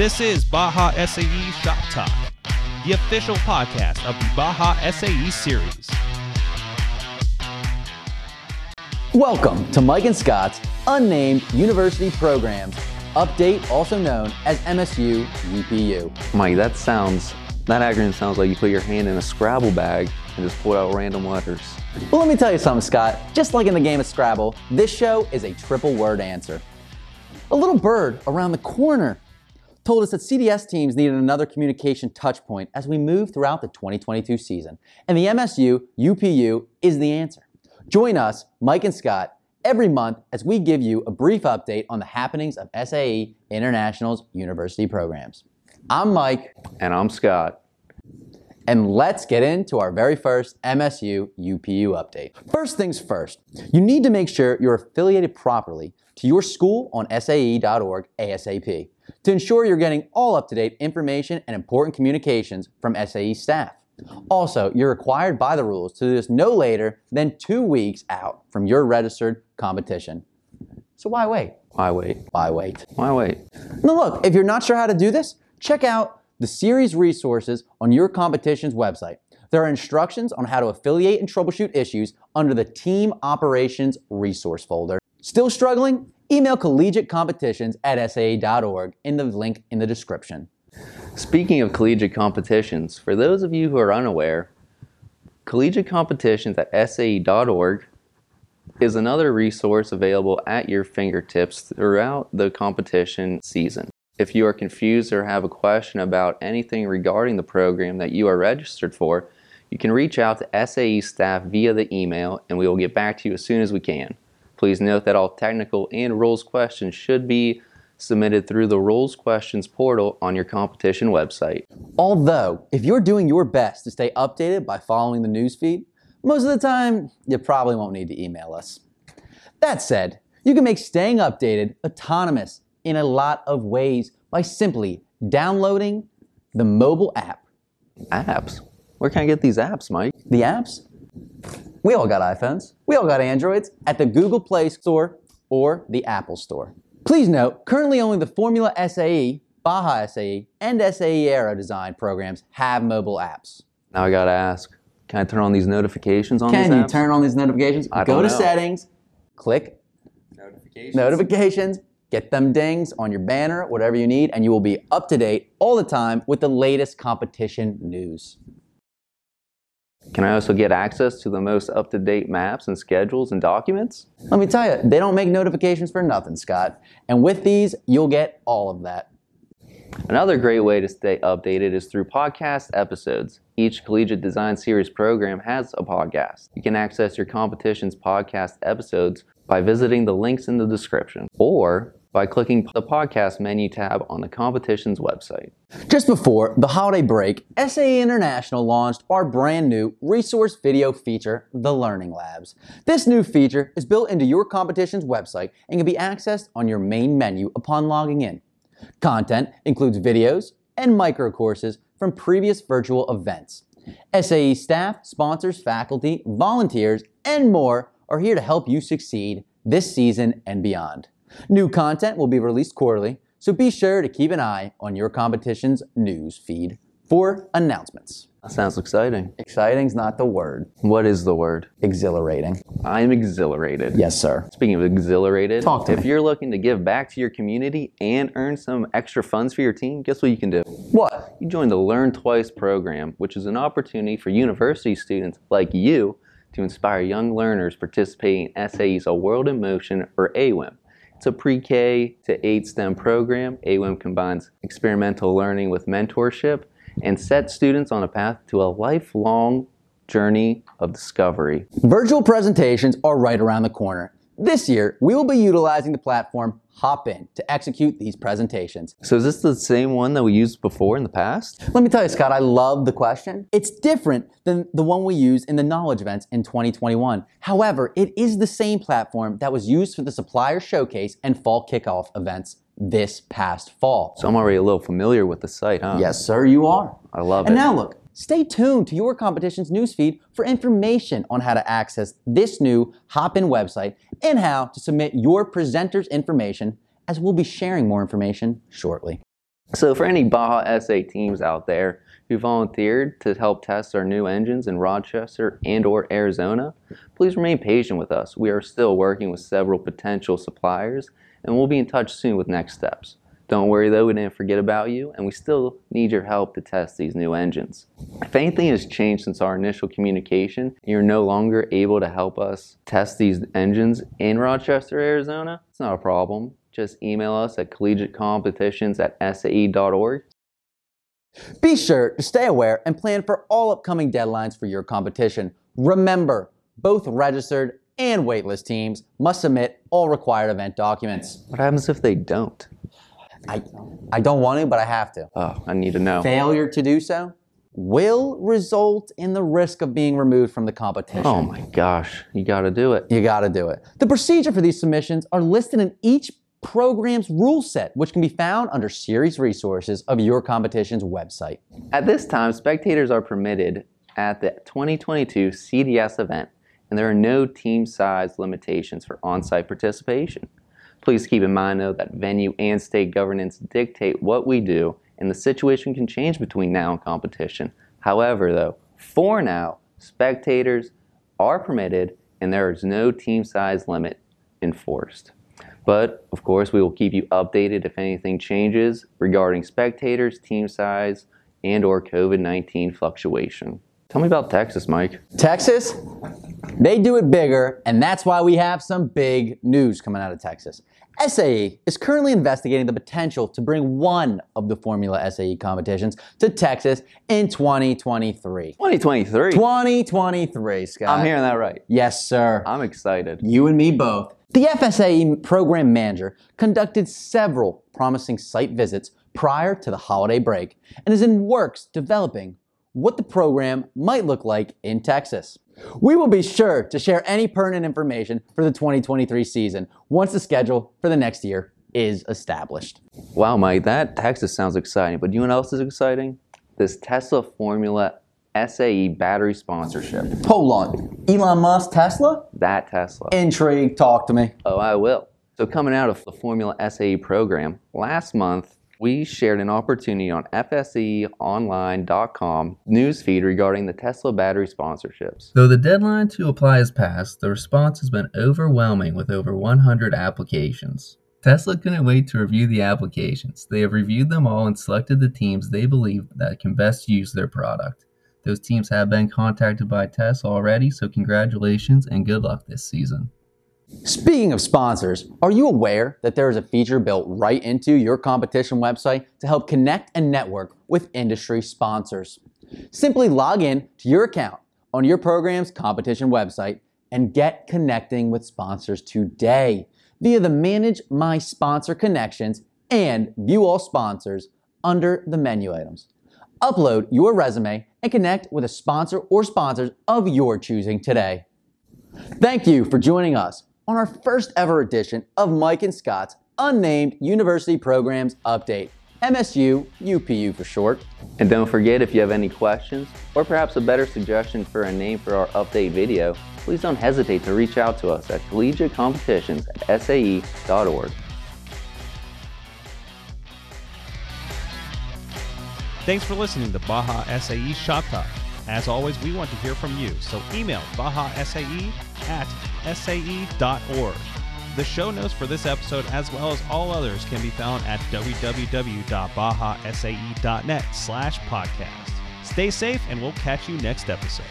This is Baja SAE Shop Talk, the official podcast of the Baja SAE series. Welcome to Mike and Scott's Unnamed University Programs Update, also known as MSU UPU. Mike, that sounds, that acronym sounds like you put your hand in a Scrabble bag and just pull out random letters. Well, let me tell you something, Scott. Just like in the game of Scrabble, this show is a triple word answer. A little bird around the corner told us that CDS teams needed another communication touch point as we move throughout the 2022 season. And the MSU UPU is the answer. Join us, Mike and Scott, every month as we give you a brief update on the happenings of SAE International's university programs. I'm Mike, And I'm Scott. and let's get into our very first MSU UPU update. First things first, you need to make sure you're affiliated properly to your school on SAE.org ASAP to ensure you're getting all up to date information and important communications from SAE staff. Also, you're required by the rules to do this no later than two weeks out from your registered competition. So why wait? Why wait? Why wait? Why wait? Now, look, if you're not sure how to do this, check out the series resources on your competition's website. There are instructions on how to affiliate and troubleshoot issues under the Team Operations Resource folder. Still struggling? Email collegiate competitions at sae.org in the link in the description. Speaking of collegiate competitions, for those of you who are unaware, collegiate competitions at SAE.org is another resource available at your fingertips throughout the competition season. If you are confused or have a question about anything regarding the program that you are registered for, you can reach out to SAE staff via the email and we will get back to you as soon as we can. Please note that all technical and rules questions should be submitted through the rules questions portal on your competition website. Although, if you're doing your best to stay updated by following the newsfeed, most of the time you probably won't need to email us. That said, you can make staying updated autonomous in a lot of ways by simply downloading the mobile app. Apps? Where can I get these apps, Mike? The apps? We all got iPhones, we all got Androids at the Google Play Store or the Apple Store. Please note, currently only the Formula SAE, Baja SAE, and SAE Aero Design programs have mobile apps. Now I gotta ask, can I turn on these notifications on Can you apps? turn on these notifications? I Go to know. settings, click notifications? notifications, get them dings on your banner, whatever you need, and you will be up to date all the time with the latest competition news. Can I also get access to the most up-to-date maps and schedules and documents? Let me tell you, they don't make notifications for nothing, Scott. And with these, you'll get all of that. Another great way to stay updated is through podcast episodes. Each Collegiate Design Series program has a podcast. You can access your competition's podcast episodes by visiting the links in the description or by clicking the podcast menu tab on the competition's website. Just before the holiday break, SAE International launched our brand new resource video feature, the Learning Labs. This new feature is built into your competition's website and can be accessed on your main menu upon logging in. Content includes videos and micro courses from previous virtual events. SAE staff, sponsors, faculty, volunteers, and more are here to help you succeed this season and beyond. New content will be released quarterly, so be sure to keep an eye on your competition's news feed for announcements. That sounds exciting. Exciting's not the word. What is the word? Exhilarating. I'm exhilarated. Yes, sir. Speaking of exhilarated, Talk to if me. you're looking to give back to your community and earn some extra funds for your team, guess what you can do? What? You join the Learn Twice program, which is an opportunity for university students like you to inspire young learners participating in SAE's A World in Motion or AWIM. A pre-K to 8 STEM program. AWIM combines experimental learning with mentorship and sets students on a path to a lifelong journey of discovery. Virtual presentations are right around the corner. This year, we will be utilizing the platform Hopin to execute these presentations. So is this the same one that we used before in the past? Let me tell you, Scott, I love the question. It's different than the one we used in the knowledge events in 2021. However, it is the same platform that was used for the supplier showcase and fall kickoff events this past fall. So I'm already a little familiar with the site, huh? Yes, sir, you are. I love And it. And now look, stay tuned to your competition's newsfeed for information on how to access this new Hopin website and how to submit your presenter's information, as we'll be sharing more information shortly. So, for any Baja SAE teams out there who volunteered to help test our new engines in Rochester and/or Arizona, please remain patient with us. We are still working with several potential suppliers, and we'll be in touch soon with next steps. Don't worry though, we didn't forget about you, and we still need your help to test these new engines. If anything has changed since our initial communication, and you're no longer able to help us test these engines in Rochester, Arizona, it's not a problem. Just email us at collegiatecompetitions at sae.org. Be sure to stay aware and plan for all upcoming deadlines for your competition. Remember, both registered and waitlist teams must submit all required event documents. What happens if they don't? I, I don't want to, but I have to. Oh, I need to know. Failure to do so will result in the risk of being removed from the competition. Oh my gosh, you gotta do it. You got to do it. The procedure for these submissions are listed in each program's rule set, which can be found under series resources of your competition's website. At this time, spectators are permitted at the 2022 CDS event, and there are no team size limitations for on site participation. Please keep in mind, though, that venue and state governance dictate what we do, and the situation can change between now and competition. However, though, for now, spectators are permitted, and there is no team size limit enforced. But of course, we will keep you updated if anything changes regarding spectators, team size, and or COVID-19 fluctuation. Tell me about Texas, Mike. Texas, they do it bigger, and that's why we have some big news coming out of Texas. SAE is currently investigating the potential to bring one of the Formula SAE competitions to Texas in 2023. 2023. 2023, Scott. I'm hearing that right. Yes, sir. I'm excited. You and me both. The FSAE program manager conducted several promising site visits prior to the holiday break and is in works developing what the program might look like in Texas. We will be sure to share any pertinent information for the 2023 season once the schedule for the next year is established. Wow, Mike, that Texas sounds exciting. But you know what else is exciting? This Tesla Formula SAE battery sponsorship. Hold on. Elon Musk, Tesla? That Tesla. Intrigue, talk to me. Oh, I will. So, coming out of the Formula SAE program, last month we shared an opportunity on FSAEOnline.com newsfeed regarding the Tesla battery sponsorships. Though the deadline to apply has passed, the response has been overwhelming with over 100 applications. Tesla couldn't wait to review the applications. They have reviewed them all and selected the teams they believe that can best use their product. Those teams have been contacted by Tesla already, so congratulations and good luck this season. Speaking of sponsors, are you aware that there is a feature built right into your competition website to help connect and network with industry sponsors? Simply log in to your account on your program's competition website and get connecting with sponsors today via the Manage My Sponsor Connections and View All Sponsors under the menu items. Upload your resume and connect with a sponsor or sponsors of your choosing today. Thank you for joining us on our first ever edition of Mike and Scott's Unnamed University Programs Update, MSU UPU for short. And don't forget if you have any questions or perhaps a better suggestion for a name for our update video, please don't hesitate to reach out to us at collegiatecompetitions at sae.org. Thanks for listening to Baja SAE Shop Talk. As always, we want to hear from you, so email bajasae at sae.org. The show notes for this episode, as well as all others, can be found at www.bajasae.net slash podcast. Stay safe, and we'll catch you next episode.